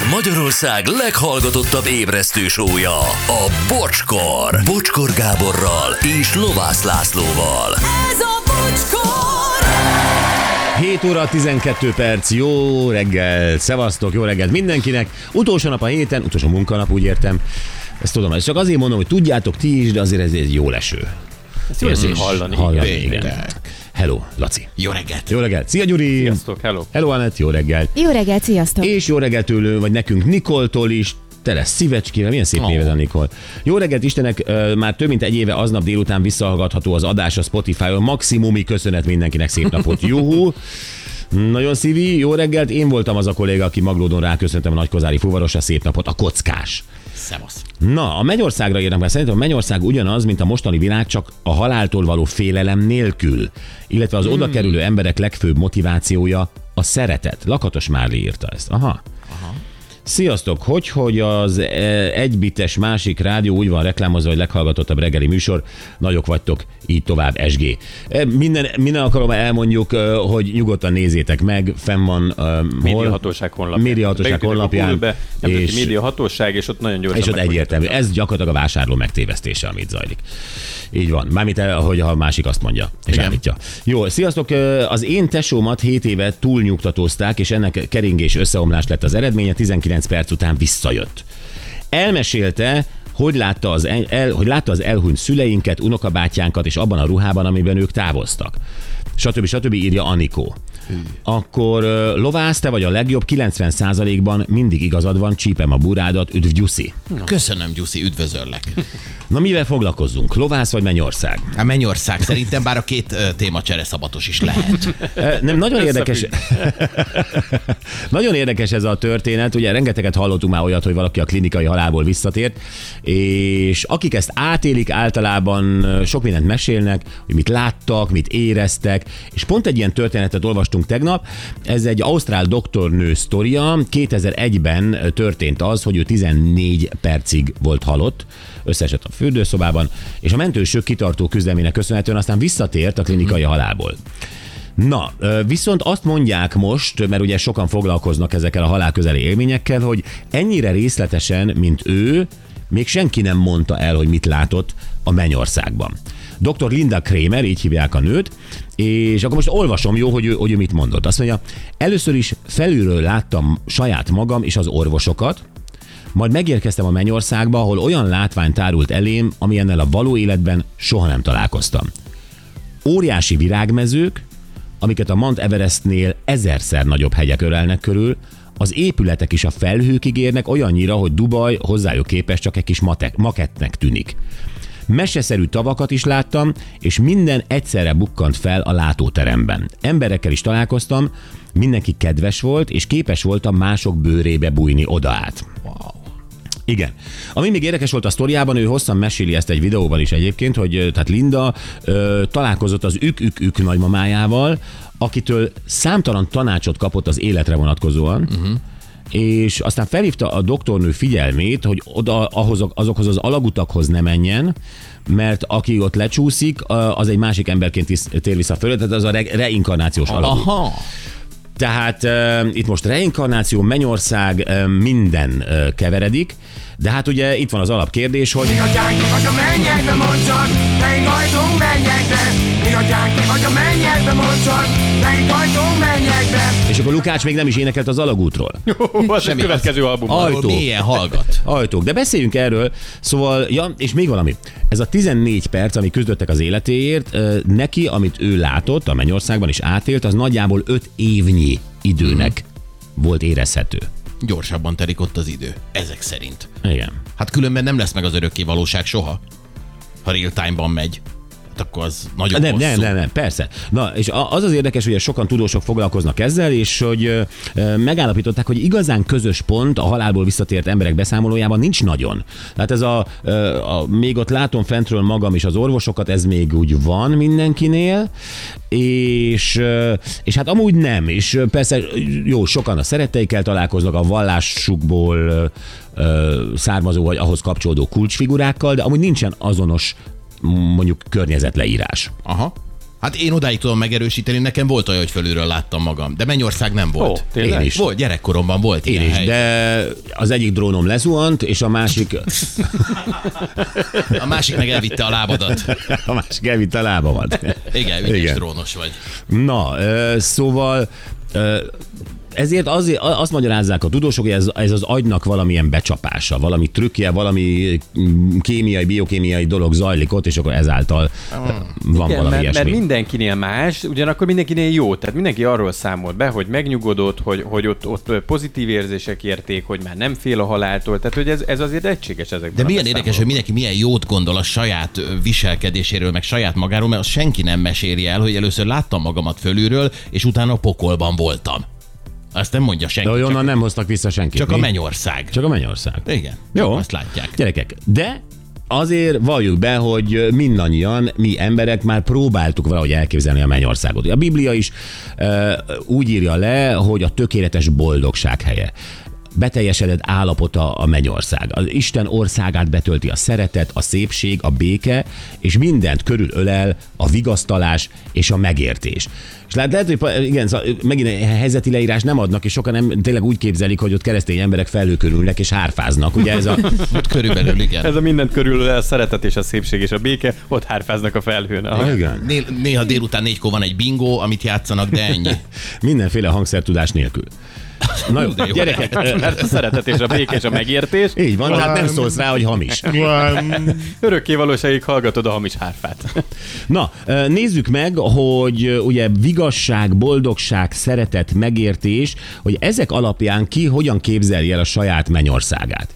Ez Magyarország leghallgatottabb ébresztő sója, a Bocskor. Bocskor Gáborral és Lovász Lászlóval. Ez a bocskor! 7 óra 12 perc, jó reggel, szevasztok, jó reggelt mindenkinek. Utolsó nap a héten, utolsó munkanap, úgy értem. Ezt tudom, ezt csak azért mondom, hogy tudjátok ti is, de azért ez egy jó leső. Ezt jó Érzés. hallani. hallani igen. Hello, Laci. Jó reggelt! Jó reggelt. Szia, Gyuri. Sziasztok, hello. Hello, Anett, jó reggelt. Jó reggelt, sziasztok! És jó reggelt tőlő, vagy nekünk Nikoltól is, tele szívecskével, milyen szép Ó. néved a Nikol. Jó reggelt Istenek, már több mint egy éve aznap délután visszahallgatható az adás a Spotify-on. Maximumi köszönet mindenkinek, szép napot. Juhu! Nagyon szívi, jó reggelt. Én voltam az a kolléga, aki Maglódon ráköszöntem a nagykozári fuvarosra, szép napot, a kockás. Szevasz! Na, a Mennyországra írnak, mert szerintem a Mennyország ugyanaz, mint a mostani világ, csak a haláltól való félelem nélkül. Illetve az oda kerülő emberek legfőbb motivációja a szeretet. Lakatos Márli írta ezt. Aha. Sziasztok! Hogy, hogy az e, egybites másik rádió úgy van reklámozva, hogy leghallgatottabb reggeli műsor, nagyok vagytok, így tovább, SG. E, Minden, minden alkalommal elmondjuk, e, hogy nyugodtan nézzétek meg, fenn van hol? Médiahatóság honlapján. Médiahatóság honlapján. Google-be, nem és- médiahatóság, és ott nagyon gyorsan és ott egyértelmű. Ez gyakorlatilag a vásárló megtévesztése, amit zajlik. Így van. Mármint, hogy a másik azt mondja, és Igen. állítja. Jó, sziasztok! Az én tesómat 7 éve túlnyugtatózták, és ennek keringés összeomlás lett az eredménye, 19 perc után visszajött. Elmesélte, hogy látta, az el, hogy látta az elhunyt szüleinket, unokabátyánkat, és abban a ruhában, amiben ők távoztak. Stb. stb. írja Anikó. Akkor lovász, te vagy a legjobb, 90%-ban mindig igazad van, csípem a burádat, üdv Gyuszi. Köszönöm, Gyuszi, üdvözöllek. Na mivel foglalkozzunk? Lovász vagy Mennyország? A Mennyország szerintem bár a két témacsere szabatos is lehet. Nem, nagyon érdekes. nagyon érdekes ez a történet. Ugye rengeteget hallottunk már olyat, hogy valaki a klinikai halálból visszatért, és akik ezt átélik, általában sok mindent mesélnek, hogy mit láttak, mit éreztek, és pont egy ilyen történetet olvastunk tegnap. Ez egy ausztrál doktornő sztoria. 2001-ben történt az, hogy ő 14 percig volt halott, összeesett a fürdőszobában, és a mentősök kitartó küzdelmének köszönhetően aztán visszatért a klinikai halálból. Na, viszont azt mondják most, mert ugye sokan foglalkoznak ezekkel a halálközeli élményekkel, hogy ennyire részletesen, mint ő, még senki nem mondta el, hogy mit látott a Mennyországban. Dr. Linda Kramer, így hívják a nőt, és akkor most olvasom, jó, hogy ő, hogy ő mit mondott. Azt mondja, először is felülről láttam saját magam és az orvosokat, majd megérkeztem a Mennyországba, ahol olyan látvány tárult elém, amilyennel a való életben soha nem találkoztam óriási virágmezők, amiket a Mount Everestnél ezerszer nagyobb hegyek ölelnek körül, az épületek is a felhőkig érnek olyannyira, hogy Dubaj hozzájuk képest csak egy kis matek, makettnek tűnik. Meseszerű tavakat is láttam, és minden egyszerre bukkant fel a látóteremben. Emberekkel is találkoztam, mindenki kedves volt, és képes voltam mások bőrébe bújni odaát. Igen. Ami még érdekes volt a sztoriában, ő hosszan meséli ezt egy videóban is egyébként, hogy tehát Linda ö, találkozott az ük-ük-ük nagymamájával, akitől számtalan tanácsot kapott az életre vonatkozóan, uh-huh. És aztán felhívta a doktornő figyelmét, hogy oda ahhoz, azokhoz az alagutakhoz ne menjen, mert aki ott lecsúszik, az egy másik emberként is tér vissza föl, tehát az a re- reinkarnációs alagút. Aha! Tehát uh, itt most reinkarnáció, mennyország, uh, minden uh, keveredik, de hát ugye itt van az alapkérdés, hogy Mi adják ki, hogy a mennyekbe mondjon, és akkor Lukács még nem is énekelt az alagútról. Semmi, a következő album. Aj. Ahol Ajtó. mélyen hallgat. Ajtók, de beszéljünk erről. Szóval, ja, és még valami. Ez a 14 perc, ami küzdöttek az életéért, neki, amit ő látott a Mennyországban is átélt, az nagyjából 5 évnyi időnek volt érezhető. Gyorsabban telik ott az idő. Ezek szerint. Igen. Hát különben nem lesz meg az örökké valóság soha. Ha real time-ban megy. Hát akkor az nagyon Nem, hosszú. nem, nem, nem, persze. Na, és a- az az érdekes, hogy sokan tudósok foglalkoznak ezzel, és hogy megállapították, hogy igazán közös pont a halálból visszatért emberek beszámolójában nincs nagyon. Tehát ez a, ö, a még ott látom fentről magam és az orvosokat, ez még úgy van mindenkinél, és, és hát amúgy nem, és persze jó, sokan a szeretteikkel találkoznak, a vallásukból származó vagy ahhoz kapcsolódó kulcsfigurákkal, de amúgy nincsen azonos mondjuk környezetleírás. Aha. Hát én odáig tudom megerősíteni, nekem volt olyan, hogy fölülről láttam magam, de Mennyország nem volt. Ó, tényleg? Én is. Volt, gyerekkoromban volt Én ilyen is, hely. de az egyik drónom lezuhant, és a másik, A másik meg elvitte a lábadat. a másik elvitte a lábamat. Igen, Igen. drónos vagy. Na, szóval ezért azért azt magyarázzák a tudósok, hogy ez, ez az agynak valamilyen becsapása, valami trükkje, valami mm, kémiai, biokémiai dolog zajlik ott, és akkor ezáltal van Igen, valami mert, mert ilyesmi. mindenkinél más, ugyanakkor mindenkinél jó. Tehát mindenki arról számolt be, hogy megnyugodott, hogy, hogy ott, ott pozitív érzések érték, hogy már nem fél a haláltól. Tehát, hogy ez, ez azért egységes ezekben De milyen érdekes, hogy mindenki milyen jót gondol a saját viselkedéséről, meg saját magáról, mert azt senki nem meséli el, hogy először láttam magamat fölülről, és utána a pokolban voltam. Azt nem mondja senki, De csak, nem hoztak vissza senkit. csak a mi? mennyország. Csak a mennyország. Igen, Jó. azt látják. Gyerekek, de azért valljuk be, hogy mindannyian, mi emberek már próbáltuk valahogy elképzelni a mennyországot. A Biblia is uh, úgy írja le, hogy a tökéletes boldogság helye beteljesedett állapota a mennyország. Az Isten országát betölti a szeretet, a szépség, a béke, és mindent körülölel a vigasztalás és a megértés. És lát, lehet, hogy igen, megint egy helyzeti leírás nem adnak, és sokan nem, tényleg úgy képzelik, hogy ott keresztény emberek felőkörülnek és hárfáznak. Ugye ez a, Hát körülbelül igen. Ez a minden körül a szeretet és a szépség és a béke, ott hárfáznak a felhőn. Aha. igen. Né- néha délután négykor van egy bingo, amit játszanak, de ennyi. Mindenféle hangszertudás nélkül. Na jó, De jó. gyerekek, Mert a szeretet és a béke és a megértés. így van, hát nem szólsz rá, hogy hamis. Örökké valóságig hallgatod a hamis hárfát. Na, nézzük meg, hogy ugye vigasság, boldogság, szeretet, megértés, hogy ezek alapján ki hogyan képzelje el a saját mennyországát.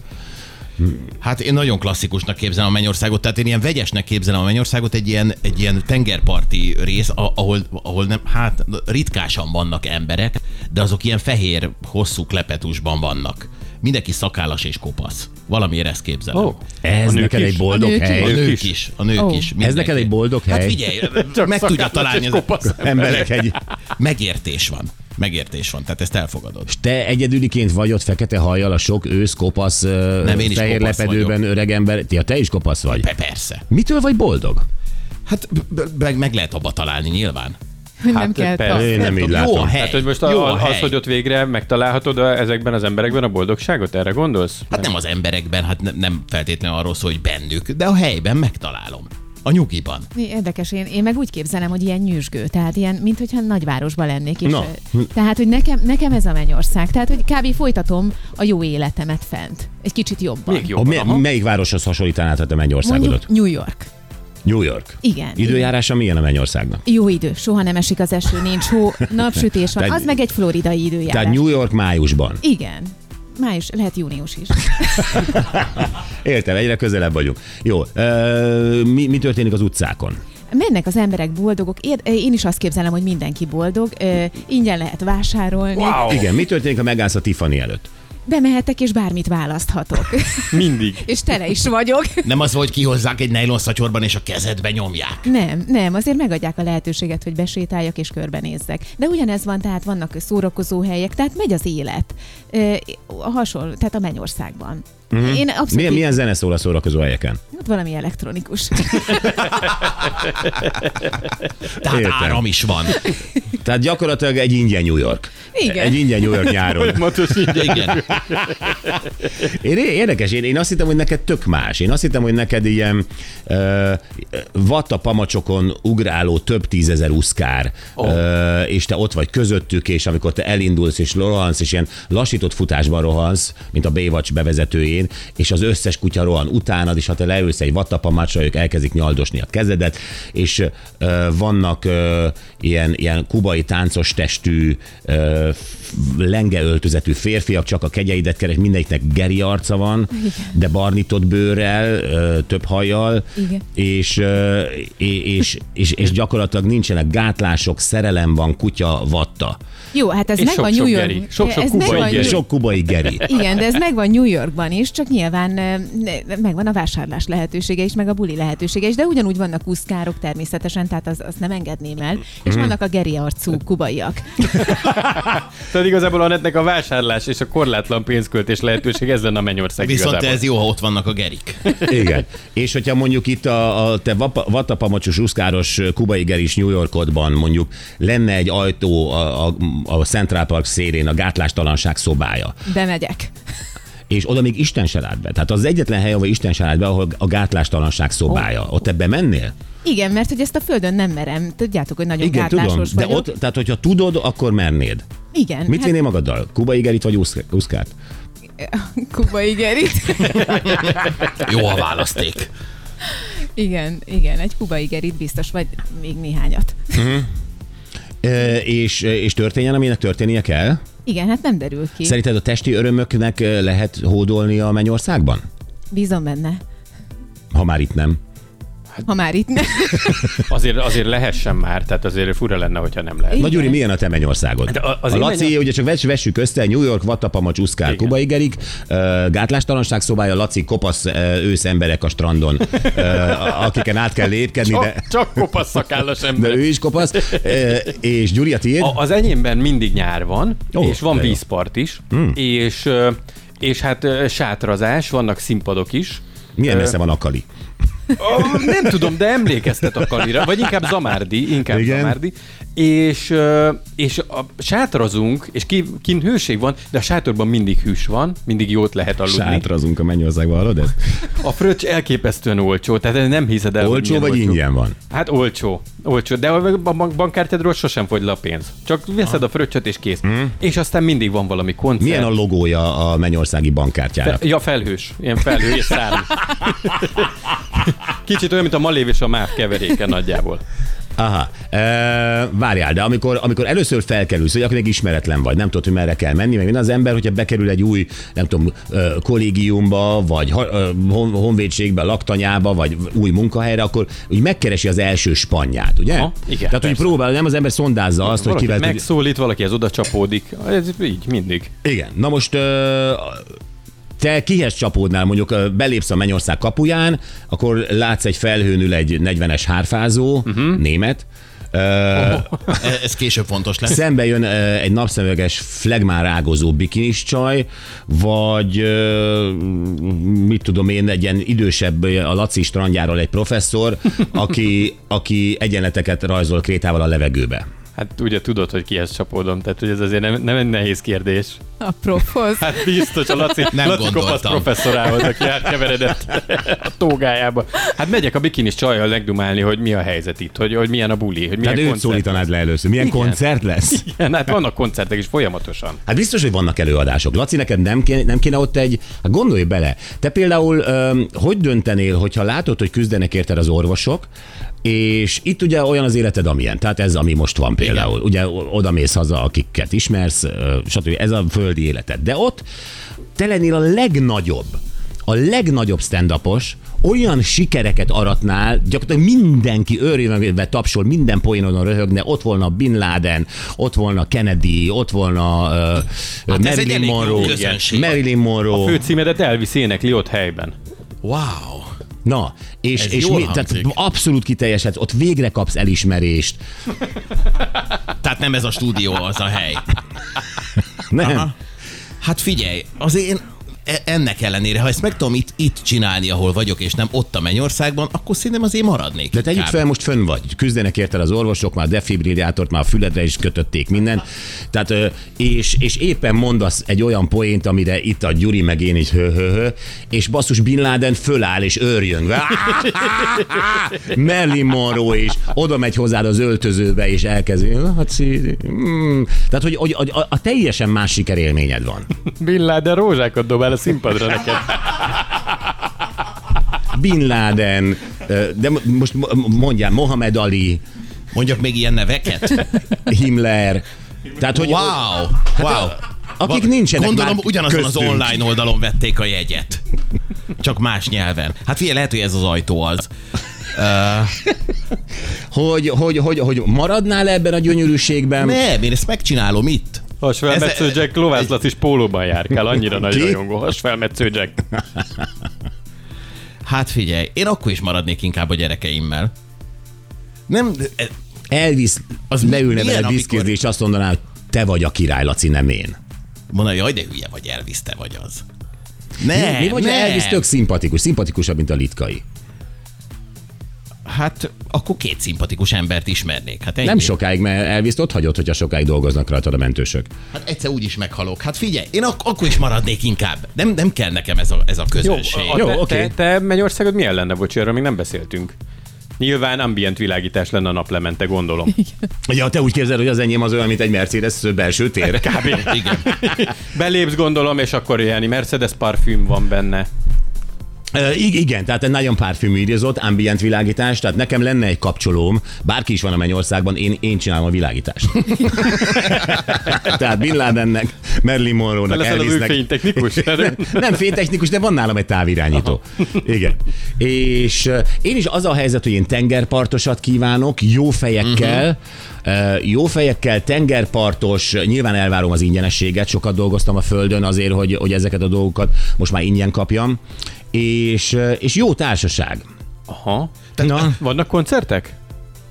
Hát én nagyon klasszikusnak képzelem a mennyországot, tehát én ilyen vegyesnek képzelem a mennyországot, egy ilyen, egy ilyen tengerparti rész, a- ahol, ahol nem, hát ritkásan vannak emberek, de azok ilyen fehér, hosszú klepetusban vannak. Mindenki szakállas és kopasz. Valamiért ezt képzelem. Oh. Ez A nők neked is? egy boldog A nők A hely. Ők nők is. is. A nők Ó. is. Ez mindenki. neked egy boldog Hát hely. figyelj, Csak meg tudja találni. Az... Emberek egy... Megértés van. Megértés van, tehát ezt elfogadod. És te egyedüliként vagy ott fekete hajjal a sok ősz kopasz, Nem, én is fehér kopasz lepedőben öreg ember. Ja, te is kopasz vagy. Pe- persze. Mitől vagy boldog? Hát meg, meg lehet abba találni nyilván. Hogy nem Hát, kell persze. Én nem így tudom, jó a látom. hely. Tehát, hogy most jó a, a az, hogy ott végre megtalálhatod a, ezekben az emberekben a boldogságot, erre gondolsz? Hát nem az emberekben, hát ne, nem feltétlenül arról szól, hogy bennük, de a helyben megtalálom. A nyugiban. Mi Érdekes, én, én meg úgy képzelem, hogy ilyen nyüzsgő, tehát ilyen, mint hogyha nagyvárosban lennék. És, Na. Tehát, hogy nekem, nekem ez a mennyország. Tehát, hogy kb. folytatom a jó életemet fent. Egy kicsit jobban. Még A, jobban. mi, aha. melyik városhoz hasonlítanád a mennyországodat? Mondjuk New York. New York. Igen. Időjárása milyen a mennyországnak? Jó idő, soha nem esik az eső, nincs hó, napsütés van. Tehát- Az meg egy floridai időjárás. Tehát New York májusban. Igen. Május, lehet június is. Értem, egyre közelebb vagyunk. Jó, ö, mi, mi történik az utcákon? Mennek az emberek boldogok. Ér- Én is azt képzelem, hogy mindenki boldog. Ö, Ingyen lehet vásárolni. Wow, Igen, mi történik, ha megállsz a Tiffany előtt? Bemehetek és bármit választhatok. mindig. és tele is vagyok. Nem az, hogy kihozzák egy nylon szatyorban és a kezedbe nyomják. Nem, nem, azért megadják a lehetőséget, hogy besétáljak és körbenézzek. De ugyanez van, tehát vannak szórakozó helyek, tehát megy az élet. A hasonló, tehát a mennyországban. Uh-huh. Én abszolút Milyen, így- milyen zene szól a szórakozó helyeken? Hát valami elektronikus. Tehát Értem. áram is van. Tehát gyakorlatilag egy ingyen New York. Igen. Egy ingyen New York nyáron. Igen. Én, érdekes, én, én azt hittem, hogy neked tök más. Én azt hittem, hogy neked ilyen uh, vatta pamacsokon ugráló több tízezer uszkár, oh. uh, és te ott vagy közöttük, és amikor te elindulsz és rohansz, és ilyen lassított futásban rohansz, mint a Baywatch bevezetőjén, és az összes kutya rohan utánad, és ha te leülsz egy vattapamacsra, ők elkezdik nyaldosni a kezedet, és uh, vannak uh, ilyen, ilyen kubai táncos testű, uh, lengeöltözetű férfiak, csak a kegyeidet keres, mindegyiknek geri arca van, de barnított bőrrel, ö, több hajjal, Igen. és, ö, és, és, és, és gyakorlatilag nincsenek gátlások, szerelem van, kutya, vatta. Jó, hát ez És megvan New York. Sok-sok ez kubai megvan geri. Sok kubai geri. Igen, de ez megvan New Yorkban is, is, csak nyilván megvan a vásárlás lehetősége is, meg a buli lehetősége is, de ugyanúgy vannak úszkárok természetesen, tehát az, azt nem engedném el, és Mhm. vannak a geri arcú kubaiak. Tehát igazából a netnek a vásárlás és a korlátlan pénzköltés lehetőség, ez lenne a mennyország Viszont igazából. ez jó, ha ott vannak a gerik. Igen. És hogyha mondjuk itt a, a te vatapamacsos, uszkáros kubai geris New Yorkodban mondjuk lenne egy ajtó a, a, a Central Park szélén, a gátlástalanság szobája, Bemegyek. És oda még Isten se lát be. Tehát az egyetlen hely, ahol Isten se lát be, ahol a gátlástalanság szobája. Ott ebbe mennél? Igen, mert hogy ezt a földön nem merem. Tudjátok, hogy nagyon Igen, tudom. gátlásos De vagyok. ott, tehát hogyha tudod, akkor mernéd. Igen, Mit hát vinnél magaddal? Kubai gerit vagy uszk- uszkát? kubai gerit. Jó a választék. igen, igen, egy kubai gerit biztos, vagy még néhányat. E, és, és történjen, aminek történnie kell? Igen, hát nem derül ki. Szerinted a testi örömöknek lehet hódolni a mennyországban? Bízom benne. Ha már itt nem. Ha már itt nem. Azért, azért lehessen már, tehát azért fura lenne, hogyha nem lehet. Na Igen. Gyuri, milyen a te mennyországod? De a- az a Laci, menny- ugye csak vess, vessük össze, New York, Vatapamacs, Uszkár, Igen. Kubai Gerik, uh, gátlástalanság szobája, Laci, kopasz uh, ősz emberek a strandon, uh, akiken át kell lépkedni, de, Csak, csak kopasz szakállas de ember. ő is kopasz. Uh, és Gyuri, a tiéd? A, az enyémben mindig nyár van, oh, és van de vízpart is, hmm. és, és hát sátrazás, vannak színpadok is. Milyen messze van Akali? Ó, nem tudom, de emlékeztet a Kalira, vagy inkább Zamárdi, inkább. Igen. Zamárdi. És, és a, sátrazunk, és ki, kint hőség van, de a sátorban mindig hűs van, mindig jót lehet aludni. Sátrazunk a mennyországban, hallod ezt? A fröccs elképesztően olcsó, tehát nem hiszed el, Olcsó vagy ingyen van? Hát olcsó, olcsó, de a bank- bankkártyádról sosem fogy le a pénz. Csak veszed a fröccsöt és kész. Hmm. És aztán mindig van valami koncert. Milyen a logója a mennyországi bankkártyának? Fe- ja, felhős. Ilyen felhő és. Kicsit olyan, mint a malév és a máv keveréke nagyjából. Aha, e, várjál, de amikor, amikor először felkerülsz, hogy akkor még ismeretlen vagy, nem tudod, hogy merre kell menni, meg minden az ember, hogyha bekerül egy új, nem tudom, kollégiumba, vagy honvédségbe, laktanyába, vagy új munkahelyre, akkor úgy megkeresi az első spanyját, ugye? Aha, igen, Tehát, hogy persze. próbál, nem az ember szondázza azt, hogy Valaki kivel tud... megszólít, valaki az oda csapódik. Ez így, mindig. Igen, na most te kihez csapódnál, mondjuk belépsz a Mennyország kapuján, akkor látsz egy felhőnül egy 40-es hárfázó, uh-huh. német, E- Ez később fontos lesz. Szembe jön egy napszemüveges flegmán rágozó bikinis csaj, vagy mit tudom én, egy ilyen idősebb a Laci strandjáról egy professzor, aki, aki egyenleteket rajzol krétával a levegőbe. Hát ugye tudod, hogy kihez csapódom, tehát hogy ez azért nem, nem egy nehéz kérdés. A profhoz. Hát biztos a Laci, Nem Laci kopasz professzorához, aki átkeveredett a tógájába. Hát megyek a bikinis csajjal megdumálni, hogy mi a helyzet itt, hogy, hogy milyen a buli, hogy milyen Tehát koncert. szólítanád le először. Milyen Igen. koncert lesz? Igen, hát vannak koncertek is folyamatosan. Hát biztos, hogy vannak előadások. Laci, neked nem kéne, nem kéne ott egy... Hát gondolj bele. Te például öm, hogy döntenél, hogyha látod, hogy küzdenek érted az orvosok, és itt ugye olyan az életed, amilyen. Tehát ez, ami most van például. Ugye oda mész haza, akiket ismersz, stb. Ez a földi életed. De ott te lennél a legnagyobb, a legnagyobb stand olyan sikereket aratnál, gyakorlatilag mindenki őrjönve tapsol, minden poénon röhögne, ott volna Bin Laden, ott volna Kennedy, ott volna uh, Hát Marilyn Monroe. Marilyn Monroe. Főcímedet elviszi énekli ott helyben. Wow. Na, és, Ez és mi, tehát abszolút kiteljesedsz, ott végre kapsz elismerést. Tehát nem ez a stúdió az a hely. Nem? Aha. Hát figyelj, azért én ennek ellenére, ha ezt meg tudom itt, itt csinálni, ahol vagyok, és nem ott a Mennyországban, akkor szerintem azért maradnék. De tegyük fel, most fönn vagy, küzdenek érted az orvosok, már defibrillátort, már a füledre is kötötték minden. Tehát, és, és éppen mondasz egy olyan poént, amire itt a Gyuri meg én is hö, hö, hö, és basszus Bin Laden föláll és őrjöngve. Marilyn Monroe is oda megy hozzád az öltözőbe, és elkezdi. Hát, szí- mm. Tehát, hogy, hogy, hogy a, a teljesen más sikerélményed van. Bin Laden rózsákat dobál a színpadra neked. Bin Laden, de mo- most mo- mondjál, Mohamed Ali, Mondjak még ilyen neveket? Himmler. Tehát, hogy, Wow! Wow! akik Va- nincsenek Gondolom már ugyanazon az köztünk. online oldalon vették a jegyet. Csak más nyelven. Hát figyelj, lehet, hogy ez az ajtó az. hogy, hogy, hogy, hogy maradnál ebben a gyönyörűségben. Nem, én ezt megcsinálom itt. Hasfelmetsző Jack Lovász Laci is pólóban járkál, annyira nagy rajongó. Hasfelmetsző Jack. Hát figyelj, én akkor is maradnék inkább a gyerekeimmel. Nem, e- Elvisz, az leülne vele amikor- viszkizni, és azt mondaná, hogy te vagy a király, Laci, nem én. mondja, jaj, de hülye vagy, Elvis, te vagy az. Ne, Mi vagy nem. Elvis tök szimpatikus, szimpatikusabb, mint a litkai. Hát akkor két szimpatikus embert ismernék. Hát ennyi. Nem sokáig, mert Elvis ott hagyott, hogyha sokáig dolgoznak rajtad a mentősök. Hát egyszer úgy is meghalok. Hát figyelj, én ak- akkor is maradnék inkább. Nem, nem kell nekem ez a, ez a Jó, közönség. a, Jó, te, oké. te, te Mennyországod milyen lenne, bocs, erről még nem beszéltünk. Nyilván ambient világítás lenne a naplemente, gondolom. Ja, te úgy képzeled, hogy az enyém az olyan, mint egy Mercedes belső tér? Kb. Igen. Belépsz, gondolom, és akkor ilyen Mercedes parfüm van benne. Igen, tehát egy nagyon parfümírozott, ambient világítás, tehát nekem lenne egy kapcsolóm, bárki is van a Mennyországban, én, én csinálom a világítást. tehát Bin Ladennek, Te Monroe-nak, Elvisnek. fénytechnikus? Nem fénytechnikus, de van nálam egy távirányító. Igen. És én is az a helyzet, hogy én tengerpartosat kívánok, jó fejekkel, uh, jó fejekkel, tengerpartos, nyilván elvárom az ingyenességet, sokat dolgoztam a földön azért, hogy, hogy ezeket a dolgokat most már ingyen kapjam, és, és jó társaság. Aha. Na, Vannak koncertek?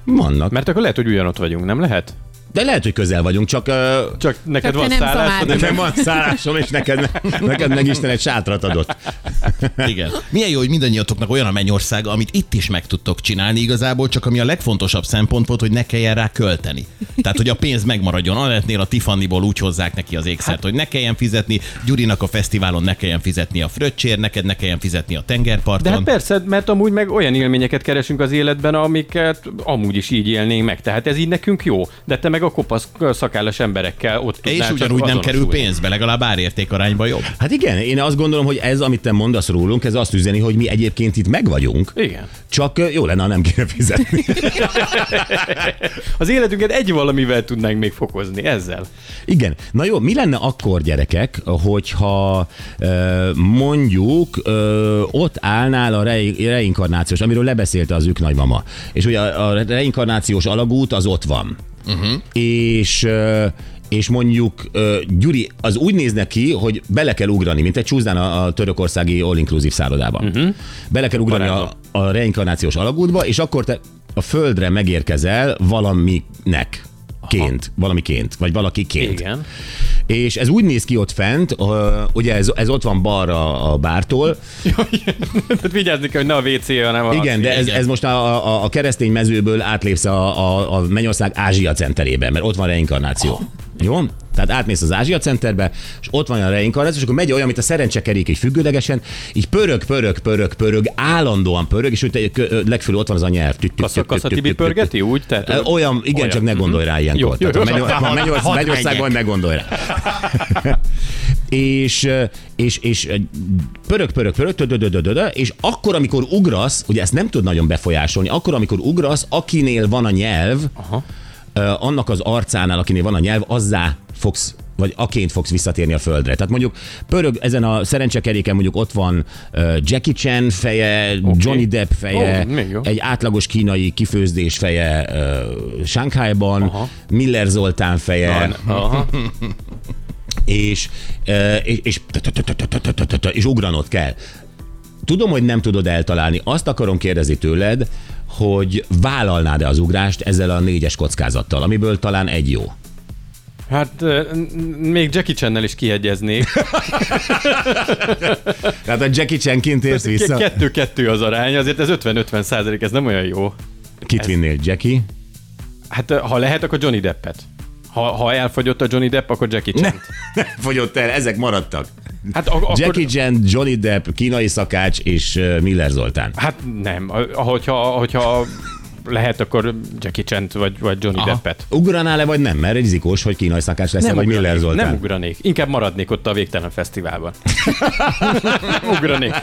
vannak. Mert akkor lehet, hogy ugyanott vagyunk, nem lehet? De lehet, hogy közel vagyunk, csak uh, Csak neked te van szállásod, nekem van szállásom, és neked, neked meg Isten egy sátrat adott. Igen. Milyen jó, hogy mindannyiatoknak olyan a mennyország, amit itt is meg tudtok csinálni igazából, csak ami a legfontosabb szempont volt, hogy ne kelljen rá költeni. Tehát, hogy a pénz megmaradjon. Anetnél a Tiffanyból úgy hozzák neki az ékszert, hogy ne kelljen fizetni, Gyurinak a fesztiválon ne kelljen fizetni a fröccsér, neked ne kelljen fizetni a tengerparton. De hát persze, mert amúgy meg olyan élményeket keresünk az életben, amiket amúgy is így élnénk meg. Tehát ez így nekünk jó. De te meg a kopasz szakállas emberekkel ott és tudnál csak ugyanúgy nem kerül azonosulni. pénzbe, legalább árérték arányban jobb. Hát igen, én azt gondolom, hogy ez, amit te mondasz rólunk, ez azt üzeni, hogy mi egyébként itt meg vagyunk. Igen. Csak jó lenne, ha nem kéne fizetni. Az életünket egy valamivel tudnánk még fokozni, ezzel. Igen. Na jó, mi lenne akkor, gyerekek, hogyha mondjuk ott állnál a re- reinkarnációs, amiről lebeszélte az ők nagymama. És ugye a, a reinkarnációs alagút az ott van. Uh-huh. És és mondjuk Gyuri, az úgy néznek ki, hogy bele kell ugrani, mint egy csúszdán a, a törökországi all-inclusive szállodában. Uh-huh. Bele kell ugrani a, a reinkarnációs alagútba, és akkor te a földre megérkezel valaminek. Ként, valamiként, vagy valakiként. Igen. És ez úgy néz ki ott fent, ugye ez, ez ott van balra a bártól. Tehát vigyázni kell, hogy ne a WC, hanem a... Igen, de ez, ez most a, a, a keresztény mezőből átlépsz a, a, a Mennyország Ázsia centerébe, mert ott van reinkarnáció. Jó? Tehát átmész az Ázsia centerbe, és ott van a reinkarnáció, és akkor megy olyan, mint a szerencsekerék, így függőlegesen, így pörög, pörög, pörög, pörög, állandóan pörög, és úgy legfőbb ott van az a nyelv. Kassa, pörgeti úgy? Tehát, Olyan, igen, csak ne gondolj rá ilyenkor. Hadd Mennyországban ne gondolj rá. és, és, és pörög, pörög, pörög, és akkor, amikor ugrasz, ugye ezt nem tud nagyon befolyásolni, akkor, amikor ugrasz, akinél van a nyelv, Aha. Annak az arcánál, akinél van a nyelv, azzá fogsz vagy aként fogsz visszatérni a földre. Tehát mondjuk pörög ezen a szerencsekeréken mondjuk ott van uh, Jackie Chan feje, okay. Johnny Depp feje, jó. egy átlagos kínai kifőzdés feje uh, Shanghaiban, Aha. Miller Zoltán feje, Aha. és, és, és, és ugranod kell. Tudom, hogy nem tudod eltalálni. Azt akarom kérdezni tőled, hogy vállalnád-e az ugrást ezzel a négyes kockázattal, amiből talán egy jó. Hát még Jackie Channel is kiegyeznék. Tehát a Jackie Chan kint érsz vissza. Kettő-kettő az arány, azért ez 50-50 százalék, ez nem olyan jó. Kit vinnél, Jackie? Hát ha lehet, akkor Johnny Deppet. Ha, ha elfogyott a Johnny Depp, akkor Jackie Chan. Fogyott el, ezek maradtak. Hát a, akkor, Jackie Chan, Johnny Depp, kínai szakács és Miller Zoltán. Hát nem. Hogyha, hogyha lehet, akkor Jackie Chan vagy, vagy Johnny Aha. Deppet. Ugranál-e vagy nem? Mert rizikós, hogy kínai szakács lesz, vagy Miller ugranék, Zoltán. nem ugranék. Inkább maradnék ott a végtelen fesztiválban. nem ugranék.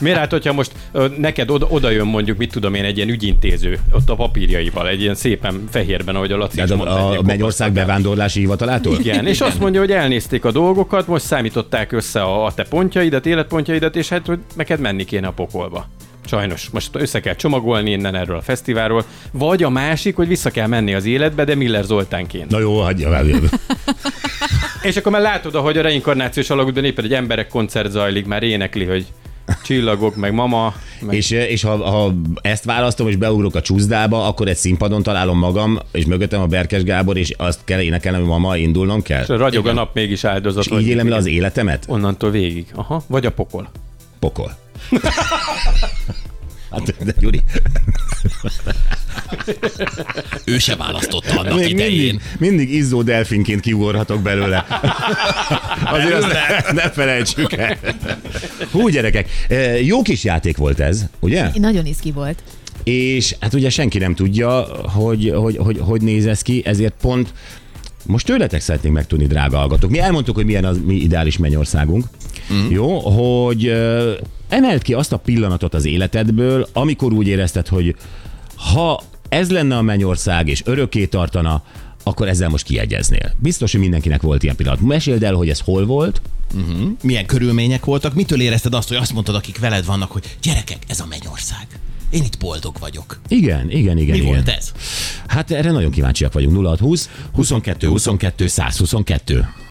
Miért hát, hogyha most ö, neked oda, oda jön mondjuk, mit tudom én, egy ilyen ügyintéző, ott a papírjaival, egy ilyen szépen fehérben, ahogy a Laci Tehát is mondta. a, egy a Mennyország bevándorlási hivatalától? Igen, és azt mondja, hogy elnézték a dolgokat, most számították össze a, a te pontjaidat, életpontjaidat, és hát, hogy neked menni kéne a pokolba. Sajnos. Most össze kell csomagolni innen erről a fesztiválról. Vagy a másik, hogy vissza kell menni az életbe, de Miller Zoltánként. Na jó, hagyja el. És akkor már látod, ahogy a reinkarnációs alagútban éppen egy emberek koncert zajlik, már énekli, hogy csillagok, meg mama. Meg... És, és ha, ha ezt választom, és beugrok a csúszdába, akkor egy színpadon találom magam, és mögöttem a Berkes Gábor, és azt kell énekelnem, hogy mama indulnom kell. És ragyog a nap mégis áldozat. És így élem le az életemet? Onnantól végig. Aha. Vagy a pokol. Pokol. Hát, de Gyuri, Ő se választotta annak még idején. mindig, mindig izzó delfinként kiugorhatok belőle. Azért azt ne, ne felejtsük el. Hú, gyerekek, eh, jó kis játék volt ez, ugye? Nagyon iszki volt. És hát ugye senki nem tudja, hogy hogy, hogy, hogy néz ez ki, ezért pont most tőletek szeretnénk megtudni, drága hallgatók. Mi elmondtuk, hogy milyen az mi ideális mennyországunk. Mm. Jó, hogy ö, emeld ki azt a pillanatot az életedből, amikor úgy érezted, hogy ha ez lenne a mennyország, és örökké tartana, akkor ezzel most kiegyeznél. Biztos, hogy mindenkinek volt ilyen pillanat. Meséld el, hogy ez hol volt, Milyen körülmények voltak? Mitől érezted azt, hogy azt mondtad, akik veled vannak, hogy gyerekek, ez a mennyország. Én itt boldog vagyok. Igen, igen, igen. Mi igen. volt ez? Hát erre nagyon kíváncsiak vagyunk. 0620 22 22 122.